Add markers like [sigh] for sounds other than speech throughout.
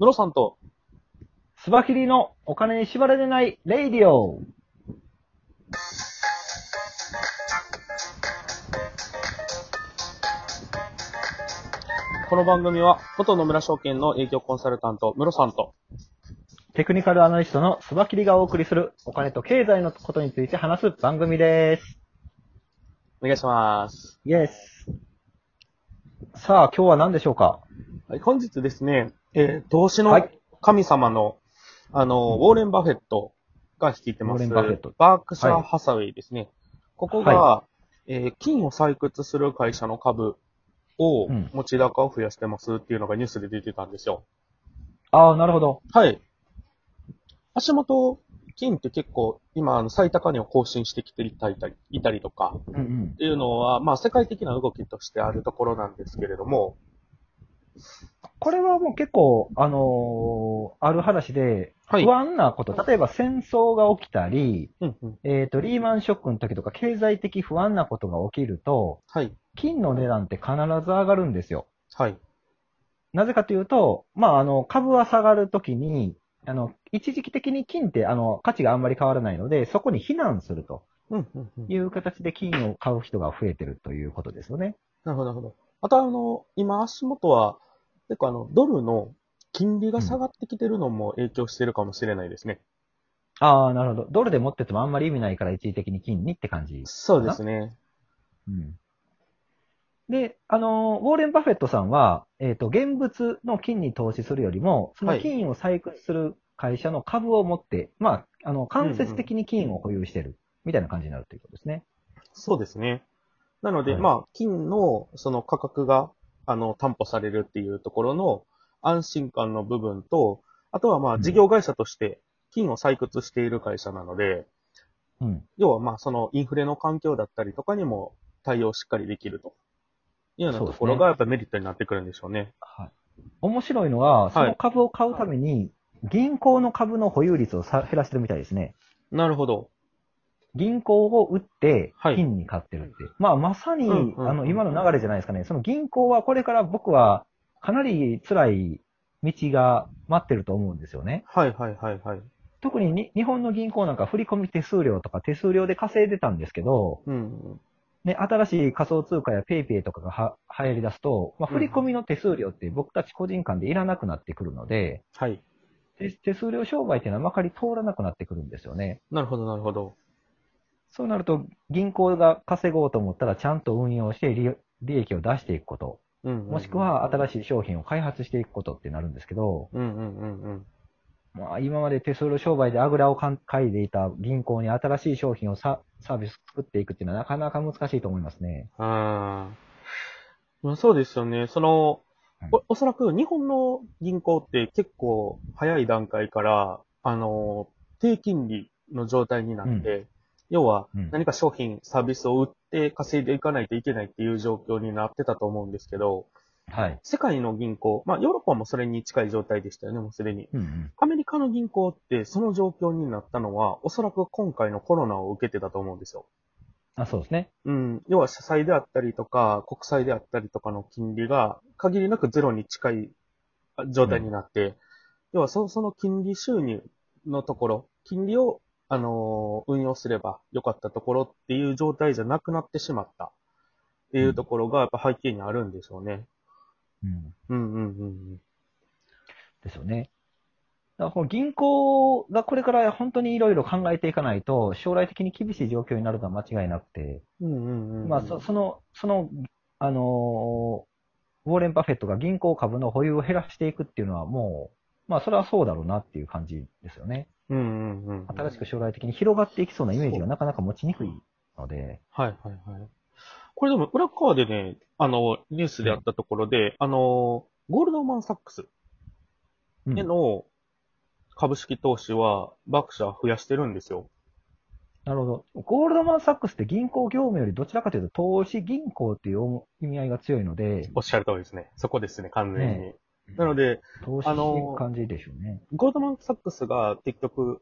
ムロさんと、スバキリのお金に縛られないレイディオ。この番組は、元野村証券の営業コンサルタント、ムロさんと、テクニカルアナリストのスバキリがお送りするお金と経済のことについて話す番組です。お願いします。イエス。さあ、今日は何でしょうか？はい、本日ですね、えー投資のはい神様の、あの、ウォーレン・バフェットが率いてます、ウォーレンバフェットバークシャー・はいハサウェイですね。ここが、えー金を採掘する会社の株をうん持ち高を増やしてますっていうのがニュースで出てたんですよ。ああ、なるほど。はい。足元、金って結構、今、最高値を更新してきていたりいたりとか、っ。ていうのは、まあ、世界的な動きとしてあるところなんですけれども、これはもう結構、あのーある話で、はい不安なこと、例えば戦争が起きたり、うんうん。えっ、と、リーマンショックの時とか経済的不安なことが起きると、はい。金の値段って必ず上がるんですよ。はい。なぜかというと、まあ、あの、株は下がるときに、あの、一時期的に金って、あの、価値があんまり変わらないので、そこに避難するとうんうんうん。いう形で金を買う人が増えてるということですよね。なるほど、なるほど。あと、あの、今、足元は、結構あの、ドルの金利が下がってきてるのも影響してるかもしれないですね。ああ、なるほど。ドルで持っててもあんまり意味ないから一時的に金にって感じ。そうですね。うん。で、あの、ウォーレン・バフェットさんは、えっ、と、現物の金に投資するよりも、その金を採掘する会社の株を持って、まあ、あの、間接的に金を保有してる、みたいな感じになるということですね。そうですね。なので、はいまあ、金のその価格が、あの、担保されるっていうところの安心感の部分と、あとはまあ、うん事業会社として金を採掘している会社なので、うん。要はまあ、そのインフレの環境だったりとかにも対応しっかりできるというようなところがやっぱメリットになってくるんでしょうね。はい。面白いのは、そはいの株を買うために、銀行の株の保有率をさ減らしてるみたいですね。なるほど。銀行を売ってはい、金に買ってるって。まあ、まさに、うんうんうんあの、今の流れじゃないですかね。その銀行はこれから僕は、かなり辛い道が待ってると思うんですよね。はいはいはいはい。特にに日本の銀行なんか振込手数料とか手数料で稼いでたんですけど、うん。ね、新しい仮想通貨やペイペイとかがは流行り出すと、まあ、うん振込の手数料って僕たち個人間でいらなくなってくるので、はい。手手数料商売っていうのはまかり通らなくなってくるんですよね。なるほどなるほど。そうなると、銀行が稼ごうと思ったらちゃんと運用して利利益を出していくこと、うんうんうんもしく、は新しい商品を開発していくことってなるんですけど、うんうんうんうん。まあ、今まで手数料商売であぐらをかんかいでいた銀行に新しい商品をササービス作っていくっていうのはなかなか難しいと思いますね。あーまあそうですよね。その、はいおおそらく日本の銀行って結構早い段階から、あの、低金利の状態になって、要はうん何か商品、サービスを売って稼いでいかないといけないっていう状況になってたと思うんですけど、はい。世界の銀行、まあヨーロッパもそれに近い状態でしたよね、もうすでに。うんうん。アメリカの銀行ってその状況になったのは、おそらく今回のコロナを受けてたと思うんですよ。あ、そうですね。うん、要は社債であったりとか、国債であったりとかの金利が限りなくゼロに近いあ状態になって、要はそその金利収入のところ、金利を、あのー運用すればよかったところっていう状態じゃなくなってしまったっていうところがやっぱ背景にあるんでしょうね。うん。うんうんうんですよね。だからこの銀行がこれから本当にいろいろ考えていかないと、将来的に厳しい状況になるのは間違いなくて、うん。うんうんうん。まあ、そその、その、あのーウォーレン・バフェットが銀行株の保有を減らしていくっていうのはもう、まあ、それはそうだろうなっていう感じですよね。うんうんうん。新しく将来的に広がっていきそうなイメージがなかなか持ちにくいので、はいはいはい。これでも裏側でね、あの、ニュースであったところで、あの、ゴールドマン・サックスうんへの株式投資は、バークシャー増やしてるんですよ。なるほど。ゴールドマン・サックスって銀行業務よりどちらかというと投資銀行っていう意味合いが強いので、おっしゃる通りですね。そこですね、完全に。ねなので、投資していく感じでしょうね。ゴールドマン・サックスが結局、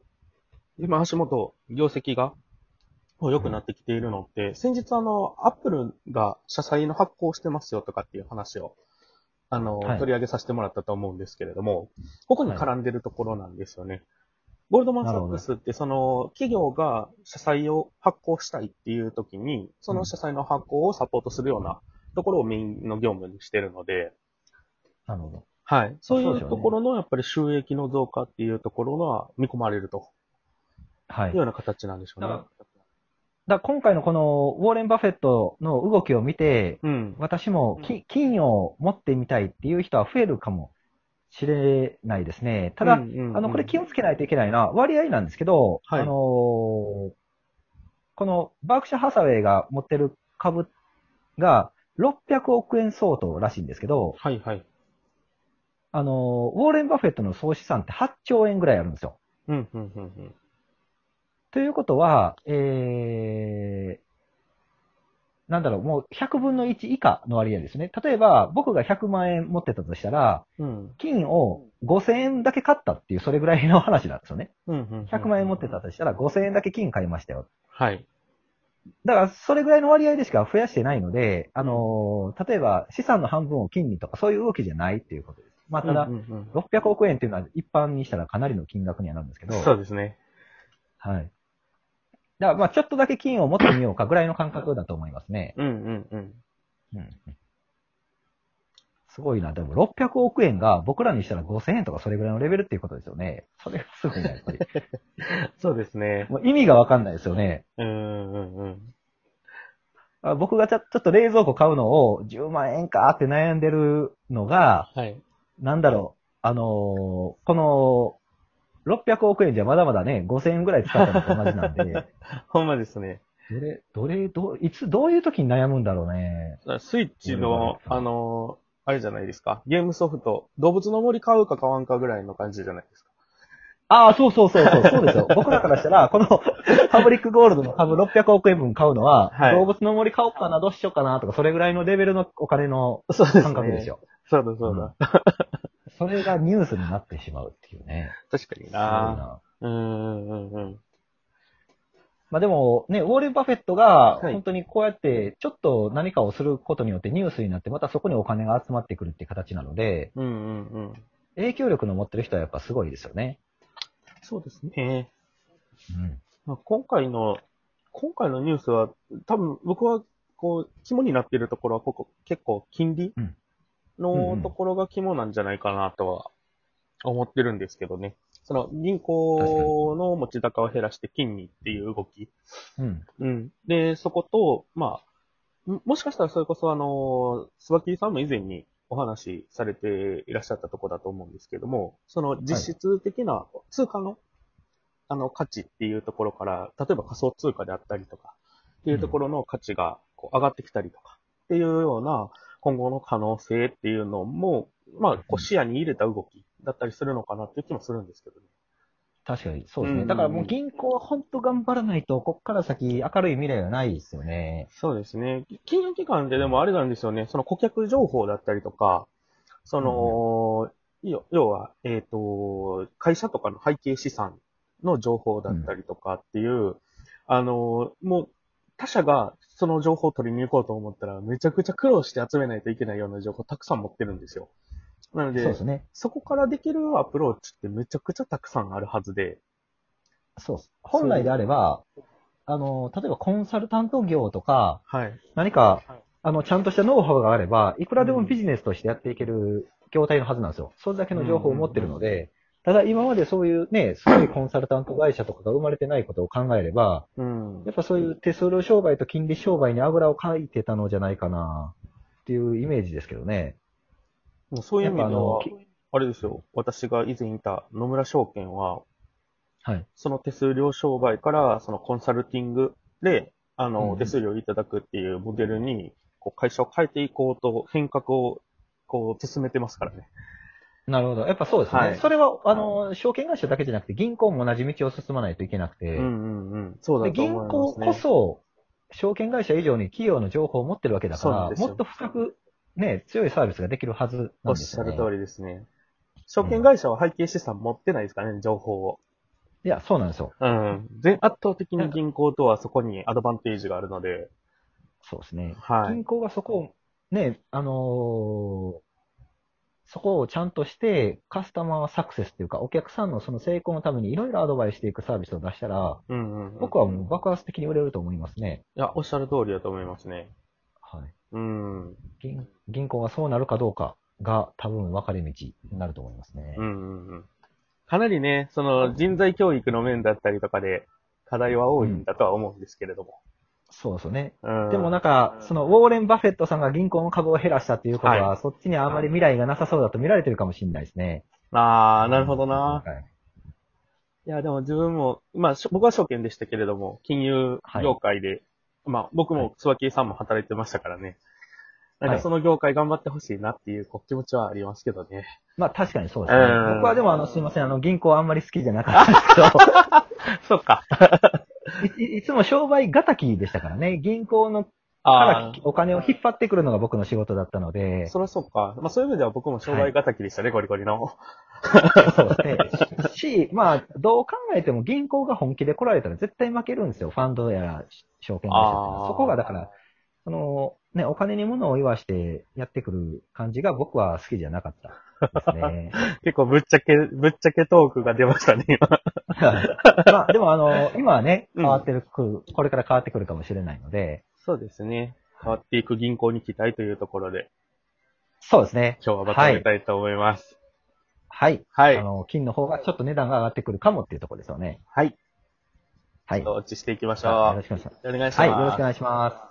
今足元、業績が良くなってきているのって、先日あの、アップルが社債の発行してますよとかっていう話をあの、はい取り上げさせてもらったと思うんですけれども、ここに絡んでるところなんですよね。ゴールドマン・サックスって、その、企業が社債を発行したいっていう時に、その社債の発行をサポートするようなところをメインの業務にしてるので、なるほど。はい。そういうところの、やっぱり収益の増加っていうところが見込まれるとはいいう。ような形なんでしょうね。だだ今回のこのウォーレン・バフェットの動きを見て、うん。私もき金を持ってみたいっていう人は増えるかもしれないですね。ただ、うんうんうんあの、これ気をつけないといけないのは割合なんですけど、はいあのーこのバークシャー・ハサウェイが持ってる株が600億円相当らしいんですけど、はいはい。あのーウォーレン・バフェットの総資産って8兆円ぐらいあるんですよ。うん、うん、うん、うん。ということは、えー、なんだろう、もう100分の1以下の割合ですね。例えば、僕が100万円持ってたとしたら、うん。金を5000円だけ買ったっていう、それぐらいの話なんですよね。うん、うん。100万円持ってたとしたら、5000円だけ金買いましたよ。はい。だから、それぐらいの割合でしか増やしてないので、あのー例えば、資産の半分を金にとか、そういう動きじゃないっていうことです。まあ、ただうん、うんうん600億円っていうのは一般にしたらかなりの金額にはなるんですけど、そうですね。はい。だから、まあ、ちょっとだけ金を持ってみようかぐらいの感覚だと思いますね。うん、うん、うん。うん。すごいな。でも、600億円が僕らにしたら5000円とかそれぐらいのレベルっていうことですよね。それがすごいな、やっぱり。[laughs] そうですね。もう意味がわかんないですよね。うん、うん、うん。あ僕がちょちょっと冷蔵庫買うのを10万円かって悩んでるのが、はい。なんだろう。あのーこの、600億円じゃまだまだね、5000円ぐらい使ったのと同じなんで、[laughs] ほんまですね。どれ、どれ、どう、いつ、どういう時に悩むんだろうね。スイッチの、あの、あれじゃないですか。ゲームソフト、動物の森買うか買わんかぐらいの感じじゃないですか。ああ、そうそうそうそう、そうですよ。[laughs] 僕らからしたら、このパブリックゴールドの株600億円分買うのは、はい動物の森買おうかな、どうしようかなとか、それぐらいのレベルのお金のそうですね。感覚です。よ。そうだ、そうだ。[laughs] それがニュースになってしまうっていうね。確かにすごいな。な。うん、うん、うん。まあでもね、ウォーレン・バフェットがはい本当にこうやってちょっと何かをすることによってニュースになってまたそこにお金が集まってくるっていう形なので、うん、うん、うん。影響力の持ってる人はやっぱすごいですよね。そうですね。うん。まあ、今回の、今回のニュースは、多分僕は、こう、肝になっているところは、ここ、結構、金利のところが肝なんじゃないかなとは思ってるんですけどね。その、銀行の持ち高を減らして金にっていう動き。うん。うん。で、そこと、まあ、ももしかしたらそれこそあの、スバキーさんも以前にお話しされていらっしゃったところだと思うんですけども、その実質的な通貨の、あの価値っていうところから、例えば仮想通貨であったりとか、っていうところの価値がこう上がってきたりとか、っていうような今後の可能性っていうのも、まあ、こう視野に入れた動きだったりするのかなっていう気もするんですけどね。確かに、そうですね。うんうんうんだからもう銀行は本当頑張らないと、こっから先明るい未来はないですよね。そうですね。金融機関ででもあれなんですよね。その顧客情報だったりとか、その、要要は、えっ、と、会社とかの背景資産の情報だったりとかっていう、あの、もう他社がその情報を取りに行こうと思ったら、めちゃくちゃ苦労して集めないといけないような情報たくさん持ってるんですよ。なので、そうですね。そこからできるアプローチってめちゃくちゃたくさんあるはずで、そうです。本来であれば、あの、例えばコンサルタント業とか、はい。何か、あの、ちゃんとしたノウハウがあれば、いくらでもビジネスとしてやっていける業態のはずなんですよ。それだけの情報を持ってるので、ただ今までそういうね、すごいコンサルタント会社とかが生まれてないことを考えれば、うんや。っぱそういう手数料商売と金利商売にあぐらをかいてたのじゃないかな、っていうイメージですけどね。もうそういう意味ではあの、あれですよ。私が以前いた野村証券は、はい。その手数料商売から、そのコンサルティングで、あの、ん手数料をいただくっていうモデルに、こう会社を変えていこうと、変革を、こう、進めてますからね。なるほど。やっぱそうですね。はいそれは、あの、証券会社だけじゃなくて、銀行も同じ道を進まないといけなくて、うんうんうん。そうだで銀と思います行ね。こそ、証券会社以上に企業の情報を持ってるわけだから、そうなんですよもっと深く、ね、強いサービスができるはずなおっんです。しゃる通りですね。証券会社は背景資産持ってないですからね、情報を。いや、そうなんですよ。うん。全圧倒的に銀行とはそこにアドバンテージがあるので、そうですね。はい銀。行がそこを、ね、あのーそこをちゃんとして、カスタマーサクセスというか、お客さんのその成功のためにいろいろアドバイスしていくサービスを出したら、うんうん、うん。僕はもう爆発的に売れると思いますね。いや、おっしゃる通りだと思いますね。はい。うん。銀銀行がそうなるかどうかが多分分かれ道になると思いますね。うんうんうん。かなりね、その人材教育の面だったりとかで課題は多いんだとは思うんですけれども。そうですよね。うん。でもなんか、その、ウォーレン・バフェットさんが銀行の株を減らしたっていうことは、はそっちにあまり未来がなさそうだと見られてるかもしれないですね。ああ、なるほどな。はい。いや、でも自分も、まあ、しょ僕は証券でしたけれども、金融業界で、まあ、僕も椿さんも働いてましたからね。なんはいかその業界頑張ってほしいなっていうこう気持ちはありますけどね。まあ確かにそうですね。うん僕はでもあの、すいません、あの、銀行あんまり好きじゃなかったんですけど、[laughs] そっか。いい [laughs] いつも商売敵でしたからね。銀行のかあらお金を引っ張ってくるのが僕の仕事だったのあ、で、そりゃそっか。まあそういう意味では僕も商売敵でしたね、ゴリゴリの。そうですね。[laughs] し、まあ、どう考えても銀行が本気で来られたら絶対負けるんですよ。ファンドやら証券会社。そこがだから、その、ね、お金に物を言わしてやってくる感じが僕は好きじゃなかったですね。[laughs] 結構ぶっちゃけ、ぶっちゃけトークが出ましたね、今。まあ、でもあの、今はね、うん変わってる、くるこれから変わってくるかもしれないので、そうですね。変わっていく銀行に期待というところで、そうですね。今日はまとめたいと思います。はい。はい。あの、金の方がちょっと値段が上がってくるかもっていうところですよね。はい。はい。落ちしていきましょう。よろしく。お願いします。はい、よろしくお願いします。